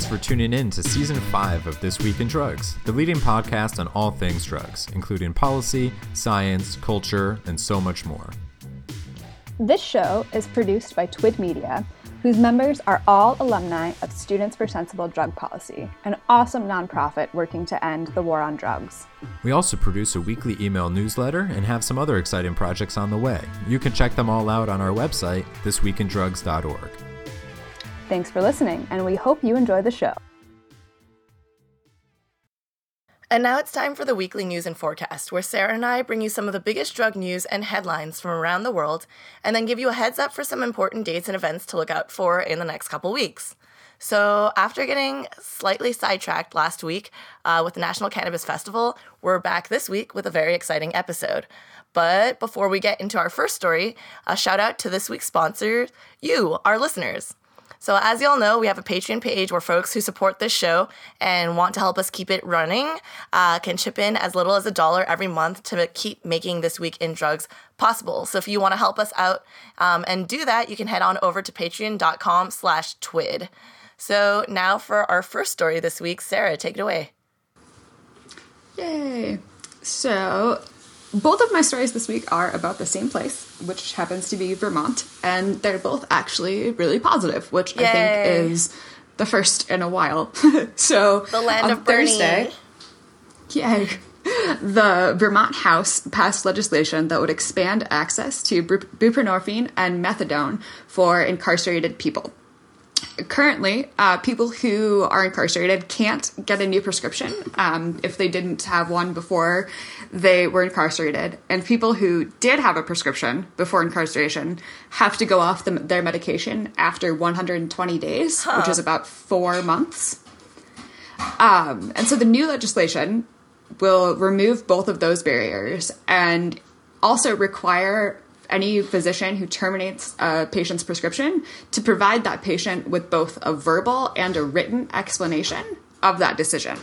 thanks for tuning in to season five of This Week in Drugs, the leading podcast on all things drugs, including policy, science, culture, and so much more. This show is produced by Twid Media whose members are all alumni of Students for Sensible Drug Policy, an awesome nonprofit working to end the war on drugs. We also produce a weekly email newsletter and have some other exciting projects on the way. You can check them all out on our website, thisweekindrugs.org. Thanks for listening, and we hope you enjoy the show. And now it's time for the weekly news and forecast, where Sarah and I bring you some of the biggest drug news and headlines from around the world, and then give you a heads up for some important dates and events to look out for in the next couple weeks. So, after getting slightly sidetracked last week uh, with the National Cannabis Festival, we're back this week with a very exciting episode. But before we get into our first story, a shout out to this week's sponsor, you, our listeners. So, as y'all know, we have a Patreon page where folks who support this show and want to help us keep it running uh, can chip in as little as a dollar every month to keep making This Week in Drugs possible. So, if you want to help us out um, and do that, you can head on over to patreon.com slash twid. So, now for our first story this week, Sarah, take it away. Yay. So, both of my stories this week are about the same place, which happens to be Vermont, and they're both actually really positive, which Yay. I think is the first in a while. so the land on of Thursday, Bernie. yay. The Vermont House passed legislation that would expand access to buprenorphine and methadone for incarcerated people currently, uh, people who are incarcerated can't get a new prescription um, if they didn't have one before they were incarcerated. And people who did have a prescription before incarceration have to go off the, their medication after 120 days, huh. which is about four months. Um, and so the new legislation will remove both of those barriers and also require any physician who terminates a patient's prescription to provide that patient with both a verbal and a written explanation of that decision.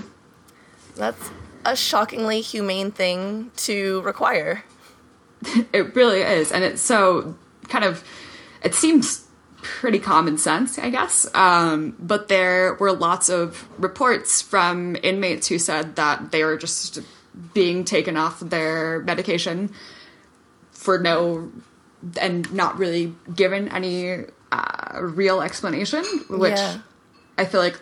That's a shockingly humane thing to require. it really is. And it's so kind of, it seems pretty common sense, I guess. Um, but there were lots of reports from inmates who said that they were just being taken off their medication for no and not really given any uh, real explanation, which yeah. I feel like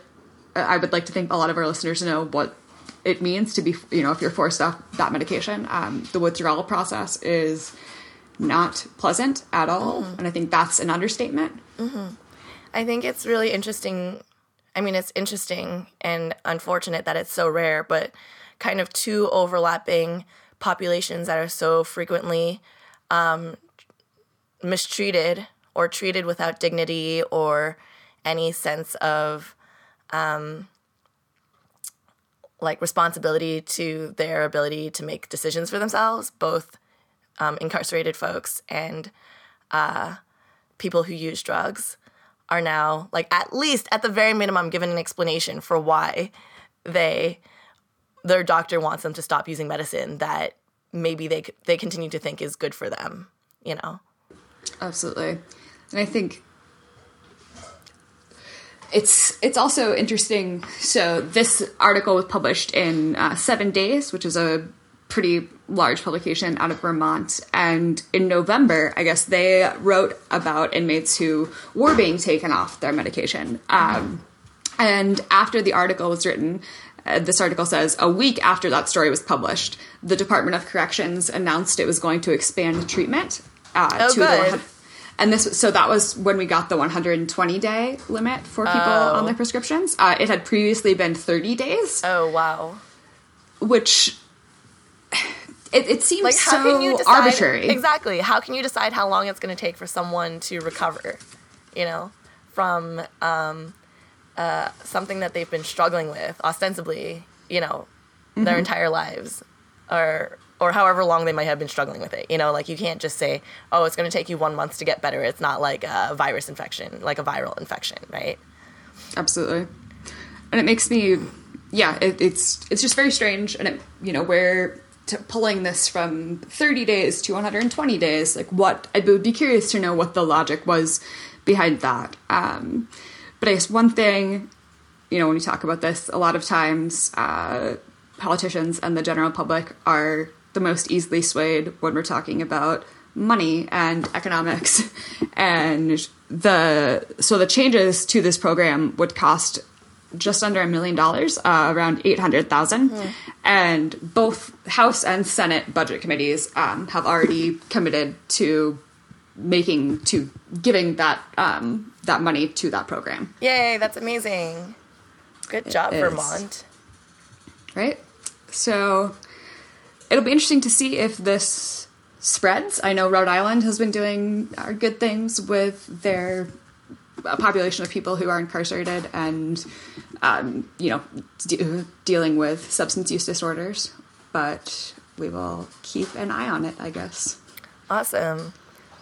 uh, I would like to think a lot of our listeners know what it means to be, you know, if you're forced off that medication. Um, the withdrawal process is not pleasant at all, mm-hmm. and I think that's an understatement. Mm-hmm. I think it's really interesting. I mean, it's interesting and unfortunate that it's so rare, but kind of two overlapping populations that are so frequently um, mistreated or treated without dignity or any sense of um, like responsibility to their ability to make decisions for themselves, both um, incarcerated folks and uh, people who use drugs are now like at least at the very minimum given an explanation for why they their doctor wants them to stop using medicine that maybe they they continue to think is good for them you know Absolutely. And I think it's it's also interesting. So this article was published in uh, Seven Days, which is a pretty large publication out of Vermont. And in November, I guess they wrote about inmates who were being taken off their medication. Um, and after the article was written, this article says a week after that story was published, the Department of Corrections announced it was going to expand treatment uh, oh, to good. the and this so that was when we got the 120 day limit for people oh. on their prescriptions. Uh, it had previously been 30 days. Oh wow! Which it, it seems like how so can you decide, arbitrary. Exactly. How can you decide how long it's going to take for someone to recover? You know, from um, uh, something that they've been struggling with ostensibly. You know, mm-hmm. their entire lives, or or however long they might have been struggling with it. You know, like you can't just say, oh, it's going to take you one month to get better. It's not like a virus infection, like a viral infection, right? Absolutely. And it makes me, yeah, it, it's it's just very strange. And it, you know, we're t- pulling this from 30 days to 120 days. Like, what? I would be curious to know what the logic was behind that. Um, but I guess one thing, you know, when we talk about this, a lot of times uh, politicians and the general public are the most easily swayed when we're talking about money and economics. and the so the changes to this program would cost just under a million dollars, uh, around eight hundred thousand, mm. and both House and Senate budget committees um, have already committed to making to giving that um, that money to that program. Yay! That's amazing. Good job, Vermont. Right. So it'll be interesting to see if this spreads. I know Rhode Island has been doing uh, good things with their population of people who are incarcerated and um, you know de- dealing with substance use disorders but we will keep an eye on it i guess awesome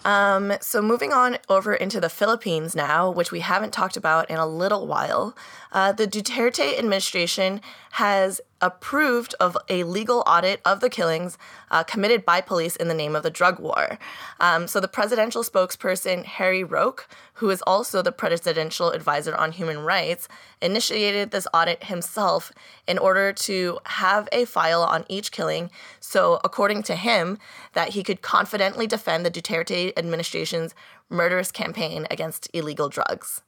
um, so moving on over into the Philippines now, which we haven't talked about in a little while, uh, the Duterte administration has approved of a legal audit of the killings uh, committed by police in the name of the drug war. Um, so the presidential spokesperson, Harry Roque, who is also the presidential advisor on human rights, initiated this audit himself in order to have a file on each killing. So, according to him, that he could confidently defend the Duterte administration's murderous campaign against illegal drugs.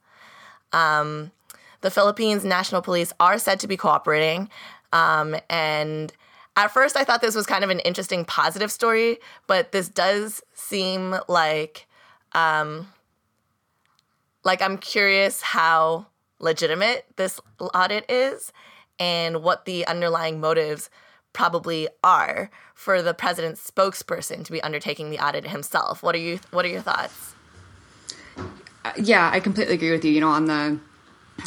Um, the Philippines National Police are said to be cooperating. Um, and at first, I thought this was kind of an interesting positive story, but this does seem like, um, like I'm curious how legitimate this audit is and what the underlying motives probably are for the president's spokesperson to be undertaking the audit himself. What are you? What are your thoughts? Uh, yeah, I completely agree with you. You know, on the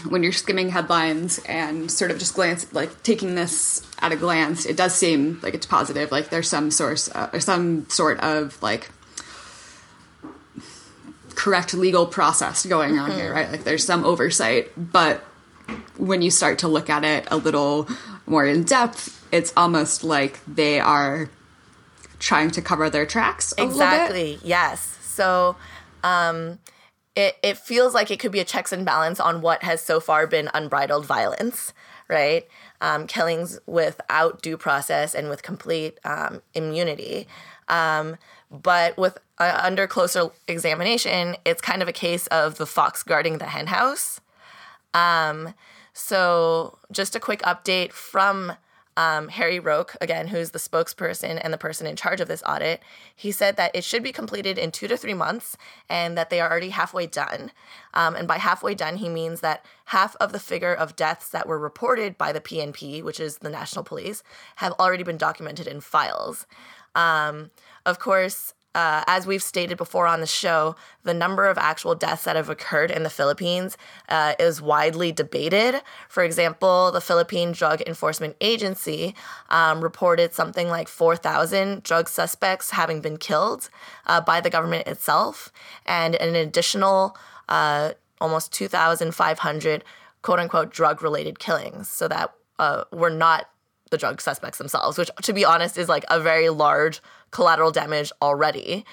when you're skimming headlines and sort of just glance like taking this at a glance it does seem like it's positive. Like there's some source uh, or some sort of like correct legal process going on mm-hmm. here right? Like there's some oversight but when you start to look at it a little more in depth it's almost like they are trying to cover their tracks exactly. Yes. So um it, it feels like it could be a checks and balance on what has so far been unbridled violence, right? Um, killings without due process and with complete um, immunity. Um, but with uh, under closer examination, it's kind of a case of the fox guarding the henhouse. Um, so, just a quick update from um, Harry Roque, again, who's the spokesperson and the person in charge of this audit, he said that it should be completed in two to three months and that they are already halfway done. Um, and by halfway done, he means that half of the figure of deaths that were reported by the PNP, which is the National Police, have already been documented in files. Um, of course, uh, as we've stated before on the show, the number of actual deaths that have occurred in the Philippines uh, is widely debated. For example, the Philippine Drug Enforcement Agency um, reported something like 4,000 drug suspects having been killed uh, by the government itself, and an additional uh, almost 2,500 quote unquote drug related killings. So that uh, were not the drug suspects themselves, which, to be honest, is like a very large collateral damage already.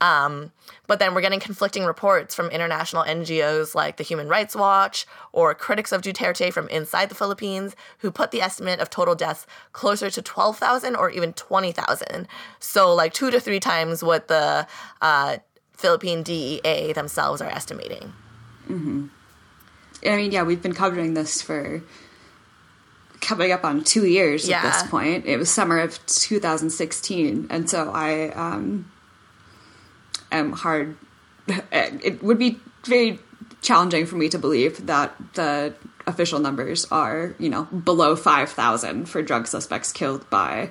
Um, but then we're getting conflicting reports from international NGOs like the Human Rights Watch or critics of Duterte from inside the Philippines who put the estimate of total deaths closer to 12,000 or even 20,000. So, like two to three times what the uh, Philippine DEA themselves are estimating. Mm-hmm. I mean, yeah, we've been covering this for coming up on two years yeah. at this point. It was summer of 2016, and so I um, am hard. It would be very challenging for me to believe that the official numbers are, you know, below 5,000 for drug suspects killed by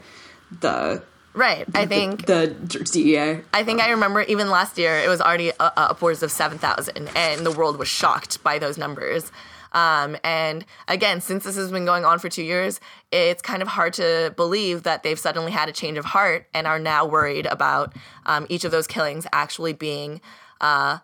the Right. I think the, the, DEA. I think I remember even last year it was already uh, upwards of 7,000 and the world was shocked by those numbers. Um, and again, since this has been going on for two years, it's kind of hard to believe that they've suddenly had a change of heart and are now worried about um, each of those killings actually being uh,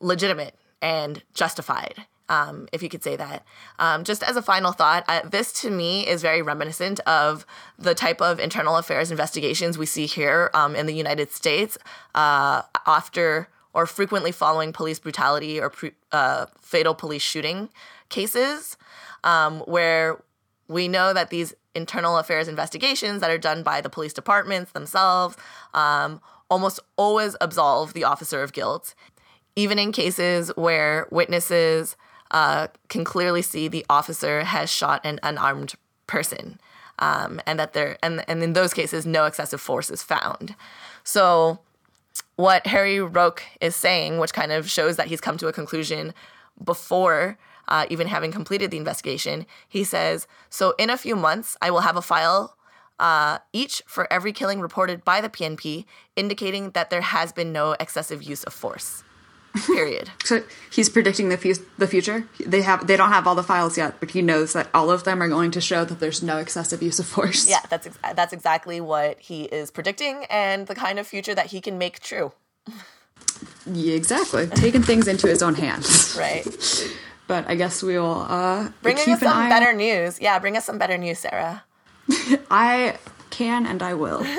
legitimate and justified. Um, if you could say that. Um, just as a final thought, uh, this to me is very reminiscent of the type of internal affairs investigations we see here um, in the United States uh, after or frequently following police brutality or uh, fatal police shooting cases, um, where we know that these internal affairs investigations that are done by the police departments themselves um, almost always absolve the officer of guilt, even in cases where witnesses uh, can clearly see the officer has shot an unarmed person, um, and that there and and in those cases no excessive force is found. So, what Harry Roque is saying, which kind of shows that he's come to a conclusion before uh, even having completed the investigation, he says, "So in a few months, I will have a file." Uh, each for every killing reported by the PNP, indicating that there has been no excessive use of force. Period. so he's predicting the fu- the future. They have they don't have all the files yet, but he knows that all of them are going to show that there's no excessive use of force. Yeah, that's ex- that's exactly what he is predicting, and the kind of future that he can make true. Yeah, exactly. Taking things into his own hands. Right. But I guess we will uh, bring us some better news. Yeah, bring us some better news, Sarah. I can and I will.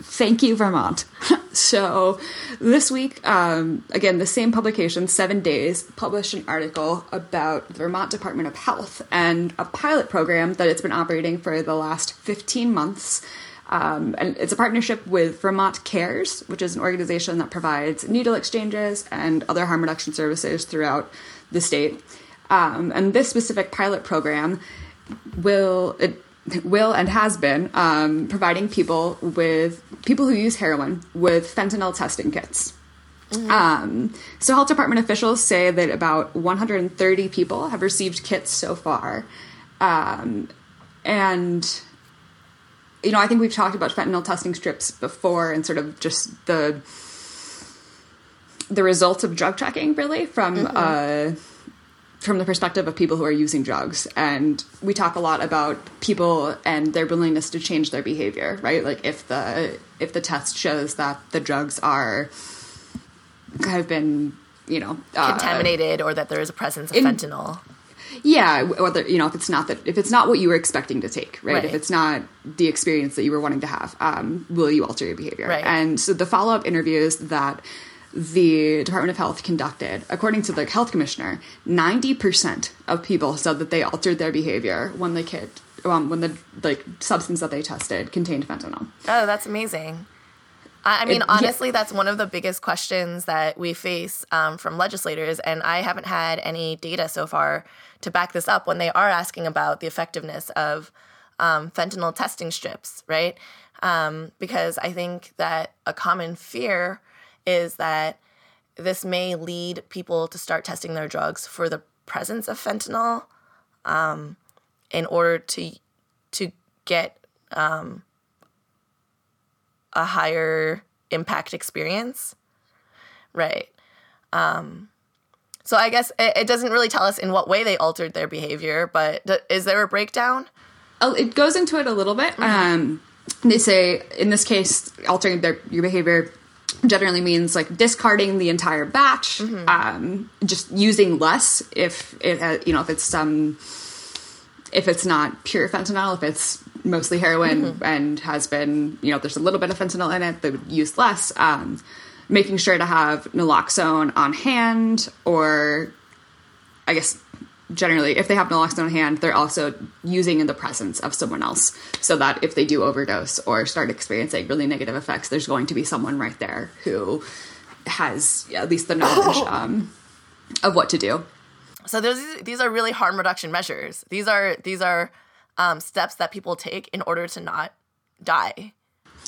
Thank you, Vermont. so, this week, um, again, the same publication, Seven Days, published an article about the Vermont Department of Health and a pilot program that it's been operating for the last 15 months. Um, and it's a partnership with Vermont Cares, which is an organization that provides needle exchanges and other harm reduction services throughout the state. Um, and this specific pilot program will it will and has been um, providing people with people who use heroin with fentanyl testing kits. Mm-hmm. Um, so, health department officials say that about 130 people have received kits so far. Um, and, you know, I think we've talked about fentanyl testing strips before and sort of just the the results of drug tracking, really, from mm-hmm. uh, from the perspective of people who are using drugs and we talk a lot about people and their willingness to change their behavior right like if the if the test shows that the drugs are have been you know uh, contaminated or that there is a presence of in, fentanyl yeah whether you know if it's not that if it's not what you were expecting to take right, right. if it's not the experience that you were wanting to have um, will you alter your behavior right. and so the follow-up interviews that the Department of Health conducted, according to the health commissioner, 90% of people said that they altered their behavior when the kit, um, when the like substance that they tested contained fentanyl. Oh, that's amazing. I, I mean, it, honestly, yeah. that's one of the biggest questions that we face um, from legislators, and I haven't had any data so far to back this up when they are asking about the effectiveness of um, fentanyl testing strips, right? Um, because I think that a common fear is that this may lead people to start testing their drugs for the presence of fentanyl um, in order to to get um, a higher impact experience. Right. Um, so i guess it, it, doesn't really tell us in what way they altered their behavior but th- is there a breakdown? Oh it goes into it a little bit. Mm-hmm. Um, they say in this case altering their your behavior generally means like discarding the entire batch, mm-hmm. um, just using less if it has, you know if it's some um, if it's not pure fentanyl, if it's mostly heroin mm-hmm. and has been you know there's a little bit of fentanyl in it, they would use less. Um, making sure to have naloxone on hand or I guess generally, if they have naloxone on hand, they're also using in the presence of someone else, so that if they do overdose or start experiencing really negative effects, there's going to be someone right there who has at least the knowledge um, of what to do. So these are really harm reduction measures. These are these are um, steps that people take in order to not die.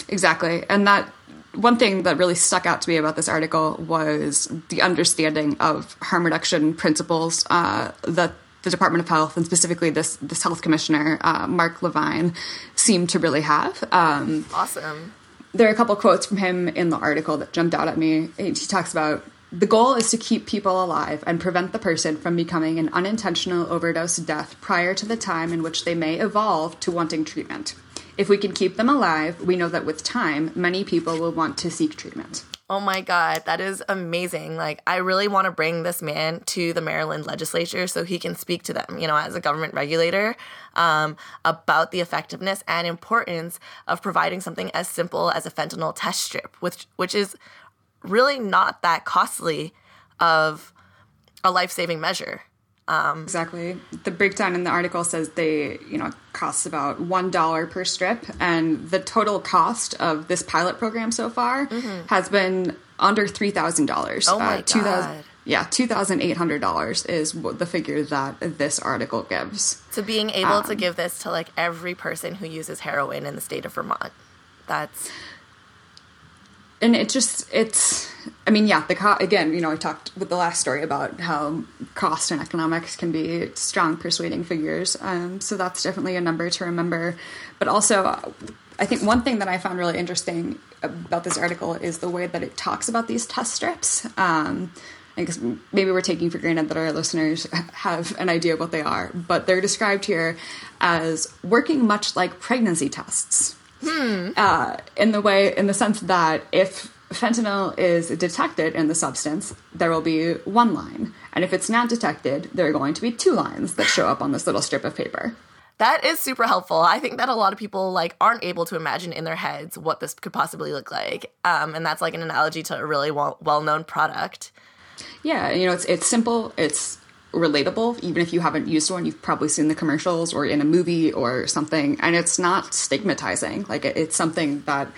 Exactly, and that one thing that really stuck out to me about this article was the understanding of harm reduction principles uh, that the Department of Health and specifically this this health commissioner uh, Mark Levine seemed to really have. Um, awesome. There are a couple quotes from him in the article that jumped out at me. He talks about the goal is to keep people alive and prevent the person from becoming an unintentional overdose death prior to the time in which they may evolve to wanting treatment. If we can keep them alive, we know that with time, many people will want to seek treatment. Oh my God, that is amazing. Like, I really want to bring this man to the Maryland legislature so he can speak to them, you know, as a government regulator um, about the effectiveness and importance of providing something as simple as a fentanyl test strip, which, which is really not that costly of a life saving measure. Um, exactly. The breakdown in the article says they, you know, costs about one dollar per strip, and the total cost of this pilot program so far mm-hmm. has been under three thousand dollars. Mm-hmm. Oh my uh, God. Yeah, two thousand eight hundred dollars is the figure that this article gives. So being able to um, give this to like every person who uses heroin in the state of Vermont, that's and it just it's i mean yeah the co- again you know i talked with the last story about how cost and economics can be strong persuading figures. Um, so that's definitely a number to remember. But also i think one thing that i found really interesting about this article is the way that it talks about these test strips. Um, I guess maybe we're taking for granted that our listeners have an idea of what they are, but they're described here as working much like pregnancy tests uh, in the way in the sense that if fentanyl is detected in the substance there will be one line and if it's not detected there are going to be two lines that show up on this little strip of paper that is super helpful. I think that a lot of people like aren't able to imagine in their heads what this could possibly look like, um, and that's like an analogy to a really well known product. yeah you know it's it's simple it's relatable even if you haven't used one you've probably seen the commercials or in a movie or something and it's not stigmatizing like it, it's something that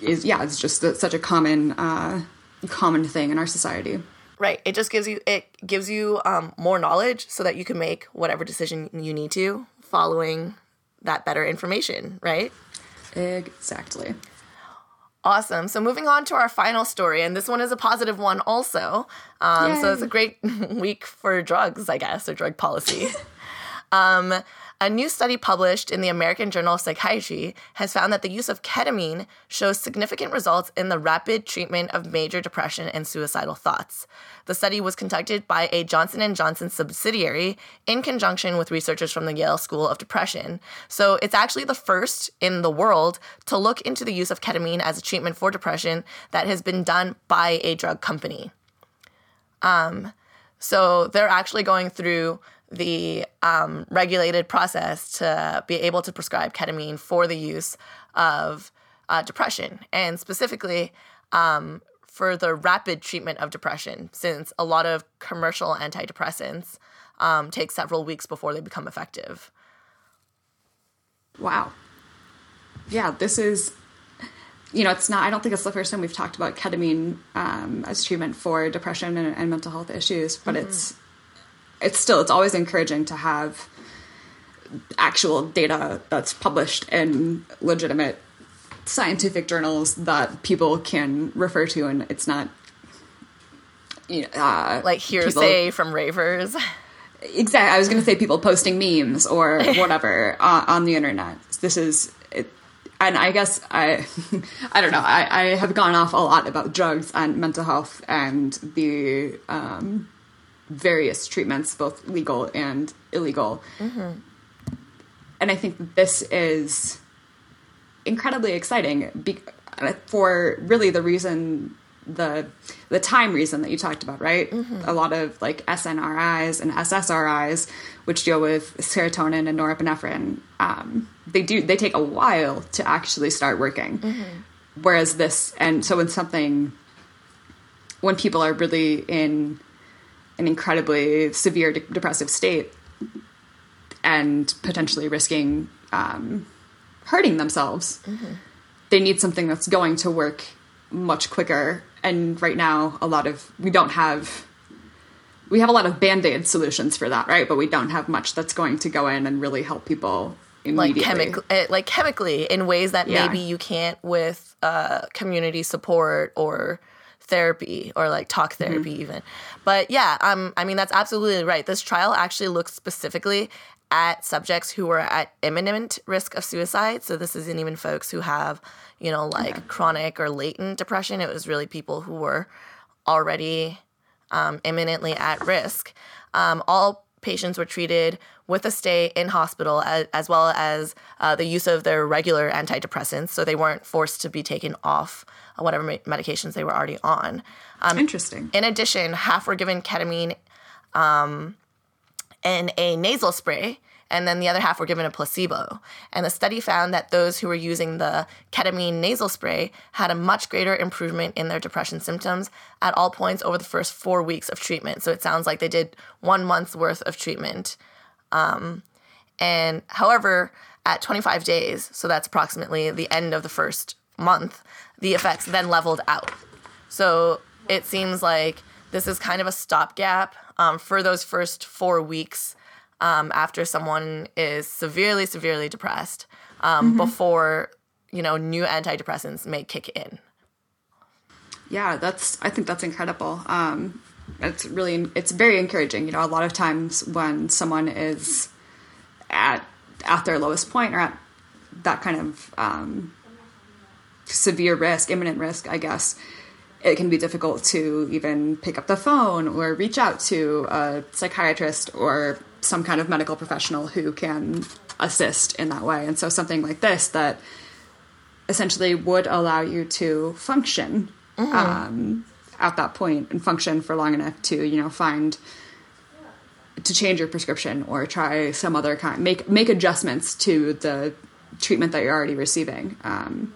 is yeah it's just a, such a common uh common thing in our society Right. It just gives you it gives you um, more knowledge so that you can make whatever decision you need to following that better information. Right. exactly Awesome. So moving on to our final story, and this one is a positive one also. Um, so it's a great week for drugs, I guess, or drug policy. um, a new study published in the American Journal of Psychiatry has found that the use of ketamine shows significant results in the rapid treatment of major depression and suicidal thoughts. The study was conducted by a Johnson & Johnson subsidiary in conjunction with researchers from the Yale School of Depression. So it's actually the first in the world to look into the use of ketamine as a treatment for depression that has been done by a drug company. Um, so they're actually going through the um, regulated process to be able to prescribe ketamine for the use of uh, depression, and specifically um, for the rapid treatment of depression, since a lot of commercial antidepressants um, take several weeks before they become effective. Wow. Yeah, this is, you know, it's not, I don't think it's the first time we've talked about ketamine um, as treatment for depression and, and mental health issues, but it's, it's still, it's always encouraging to have actual data that's published in legitimate scientific journals that people can refer to and it's not, you know, uh, Like hearsay from ravers. Exactly. I was going to say people posting memes or whatever uh, on the internet. This is, it, and I guess I, I don't know. I, I have gone off a lot about drugs and mental health and the um, various treatments, both legal and illegal. Mm-hmm. And I think that this is incredibly exciting be- uh, for really the reason the the time reason that you talked about, right? Mm-hmm. A lot of like SNRIs and SSRIs, which deal with serotonin and norepinephrine, um, they do they take a while to actually start working. Mm-hmm. Whereas this, and so when something, when people are really in an incredibly severe de- depressive state and potentially risking um, hurting themselves, they need something that's going to work much quicker. And right now, a lot of we don't have we have a lot of band aid solutions for that, right? But we don't have much that's going to go in and really help people like immediately. chemic- uh, like chemically in ways that Yeah. maybe you can't with uh, community support or therapy or like talk therapy even. But yeah, um, I mean that's absolutely right. This trial actually looks specifically at subjects who were at imminent risk of suicide. So this isn't even folks who have, you know, like chronic or latent depression. It was really people who were already um, imminently at risk. Um, all patients were treated with a stay in hospital as, as well as uh, the use of their regular antidepressants, so they weren't forced to be taken off uh, whatever medications they were already on. Um, Interesting. in addition, half were given ketamine um, in a nasal spray, and then the other half were given a placebo. And the study found that those who were using the ketamine nasal spray had a much greater improvement in their depression symptoms at all points over the first four weeks of treatment. So it sounds like they did one month's worth of treatment. Um, and however, at 25 days, so that's approximately the end of the first month, the effects then leveled out. So it seems like this is kind of a stopgap um, for those first four weeks um, after someone is severely, severely depressed um, mm-hmm. before you know new antidepressants may kick in. Yeah, that's. I think that's incredible. It's really, it's very encouraging. You know, a lot of times when someone is at at their lowest point or at that kind of um, severe risk, imminent risk, I guess, it can be difficult to even pick up the phone or reach out to a psychiatrist or some kind of medical professional who can assist in that way. And so something like this that essentially would allow you to function mm-hmm. um, at that point and function for long enough to, you know, find to change your prescription or try some other kind make make adjustments to the treatment that you're already receiving. Um,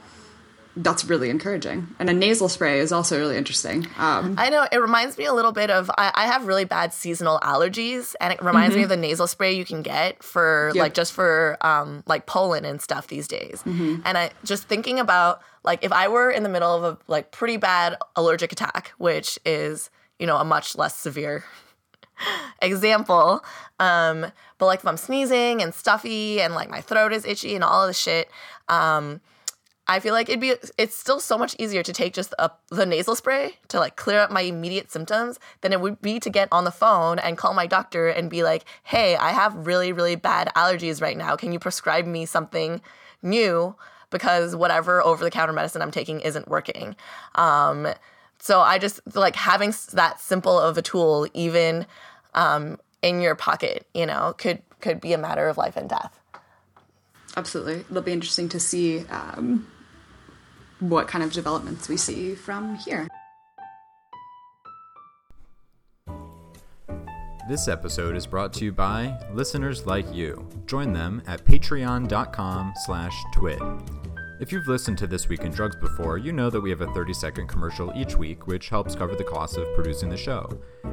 that's really encouraging. And a nasal spray is also really interesting. Um, I know it reminds me a little bit of I, I have really bad seasonal allergies, and it reminds mm-hmm. me of the nasal spray you can get for yep. like just for um, like pollen and stuff these days. Mm-hmm. And I just thinking about like if I were in the middle of a like pretty bad allergic attack, which is you know a much less severe example. Um, but like if I'm sneezing and stuffy and like my throat is itchy and all of the shit. Um, I feel like it'd be it's still so much easier to take just a, the nasal spray to like clear up my immediate symptoms than it would be to get on the phone and call my doctor and be like, "Hey, I have really really bad allergies right now. Can you prescribe me something new because whatever over the counter medicine I'm taking isn't working." Um, so I just like having that simple of a tool even um, in your pocket, you know, could could be a matter of life and death. Absolutely, it'll be interesting to see um, what kind of developments we see from here. This episode is brought to you by listeners like you. Join them at patreon.com slash twid. If you've listened to This Week in Drugs before, you know that we have a 30 second commercial each week, which helps cover the cost of producing the show.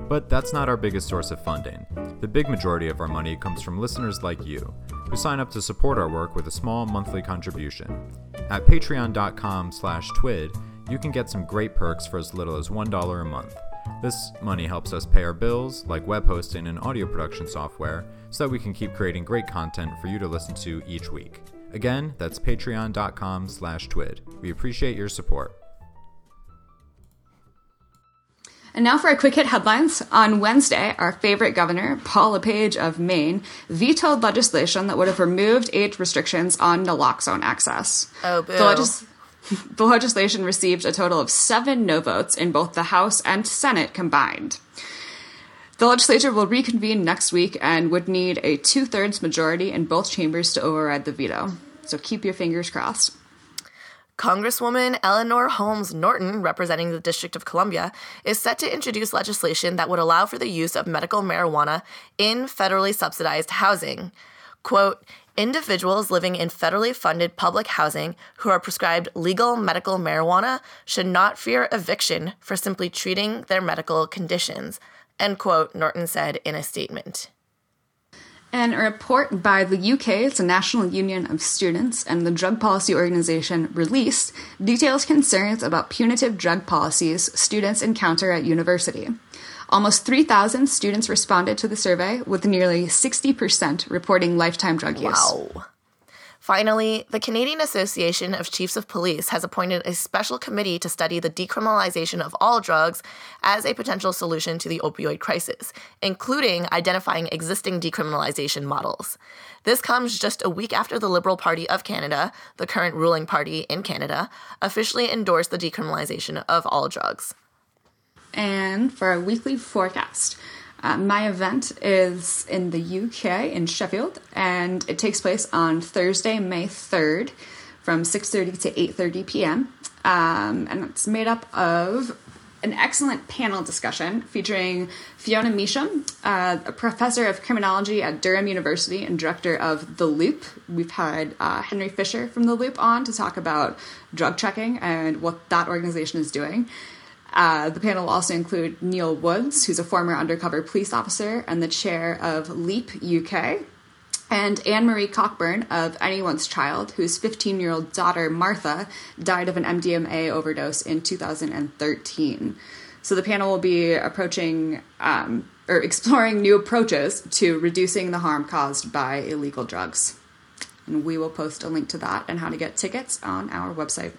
But that's not our biggest source of funding. The big majority of our money comes from listeners like you, who sign up to support our work with a small monthly contribution. At patreon.com slash twid, you can get some great perks for as little as $1 a month. This money helps us pay our bills, like web hosting and audio production software, so that we can keep creating great content for you to listen to each week. Again, that's patreon.com slash twid. We appreciate your support. And now for our quick hit headlines. On Wednesday, our favorite governor, Paul LePage of Maine, vetoed legislation that would have removed age restrictions on naloxone access. Oh, boo. The, legis- the legislation received a total of seven no votes in both the House and Senate combined. The legislature will reconvene next week and would need a two thirds majority in both chambers to override the veto. So keep your fingers crossed. Congresswoman Eleanor Holmes Norton, representing the District of Columbia, is set to introduce legislation that would allow for the use of medical marijuana in federally subsidized housing. Quote, Individuals living in federally funded public housing who are prescribed legal medical marijuana should not fear eviction for simply treating their medical conditions, end quote, Norton said in a statement. And a report by the UK's National Union of Students and the Drug Policy Organization released details concerns about punitive drug policies students encounter at university. Almost 3,000 students responded to the survey, with nearly 60% reporting lifetime drug use. Wow. Finally, the Canadian Association of Chiefs of Police has appointed a special committee to study the decriminalization of all drugs as a potential solution to the opioid crisis, including identifying existing decriminalization models. This comes just a week after the Liberal Party of Canada, the current ruling party in Canada, officially endorsed the decriminalization of all drugs. And for our weekly forecast, uh, my event is in the UK in Sheffield, and it takes place on Thursday, May third, from six thirty to eight thirty p.m. Um, and it's made up of an excellent panel discussion featuring Fiona Measham, uh, a professor of criminology at Durham University and director of The Loop. We've had uh, Henry Fisher from The Loop on to talk about drug checking and what that organization is doing. Uh, the panel will also include Neil Woods, who's a former undercover police officer and the chair of LEAP UK, and Anne Marie Cockburn of Anyone's Child, whose 15 year old daughter Martha died of an MDMA overdose in 2013. So the panel will be approaching um, or exploring new approaches to reducing the harm caused by illegal drugs. And we will post a link to that and how to get tickets on our website.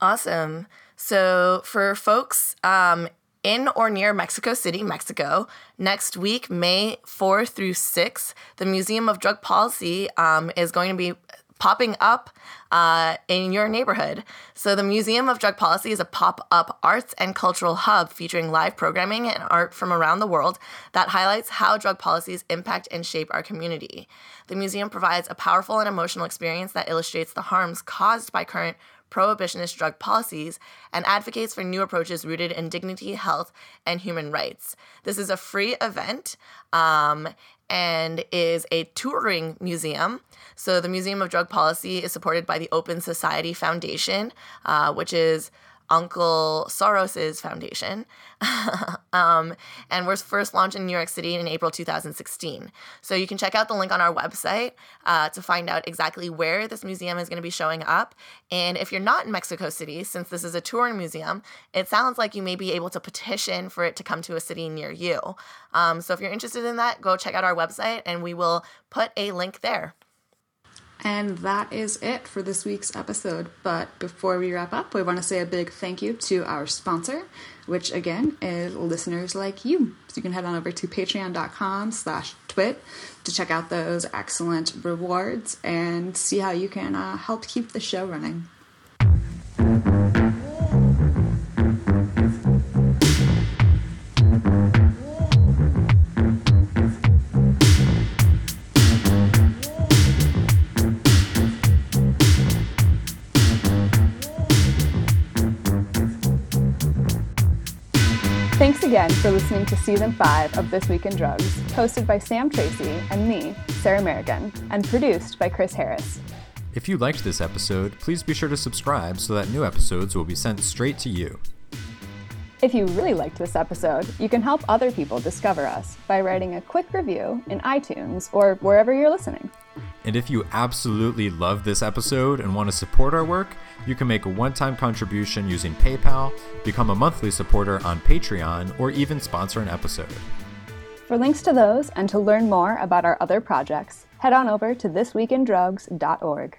Awesome. So, for folks um, in or near Mexico City, Mexico, next week, May 4 through 6, the Museum of Drug Policy um, is going to be popping up uh, in your neighborhood. So, the Museum of Drug Policy is a pop up arts and cultural hub featuring live programming and art from around the world that highlights how drug policies impact and shape our community. The museum provides a powerful and emotional experience that illustrates the harms caused by current prohibitionist drug policies and advocates for new approaches rooted in dignity, health, and human rights. This is a free event um, and is a touring museum. So, the Museum of Drug Policy is supported by the Open Society Foundation, uh, which is Uncle Soros's foundation. um, and was first launched in New York City in April 2016. So you can check out the link on our website uh, to find out exactly where this museum is going to be showing up. And if you're not in Mexico City, since this is a touring museum, it sounds like you may be able to petition for it to come to a city near you. Um, so if you're interested in that, go check out our website and we will put a link there. And that is it for this week's episode. But before we wrap up, we want to say a big thank you to our sponsor, which again is listeners like you. So you can head on over to patreon.com slash twid to check out those excellent rewards and see how you can uh, help keep the show running. Thanks again for listening to season five of This Week in Drugs, hosted by Sam Tracy and me, Sarah Merrigan, and produced by Chris Harris. If you liked this episode, please be sure to subscribe so that new episodes will be sent straight to you. If you really liked this episode, you can help other people discover us by writing a quick review in iTunes or wherever you're listening. And if you absolutely love this episode and want to support our work, you can make a one time contribution using PayPal, become a monthly supporter on Patreon, or even sponsor an episode. For links to those and to learn more about our other projects, head on over to thisweekindrugs.org.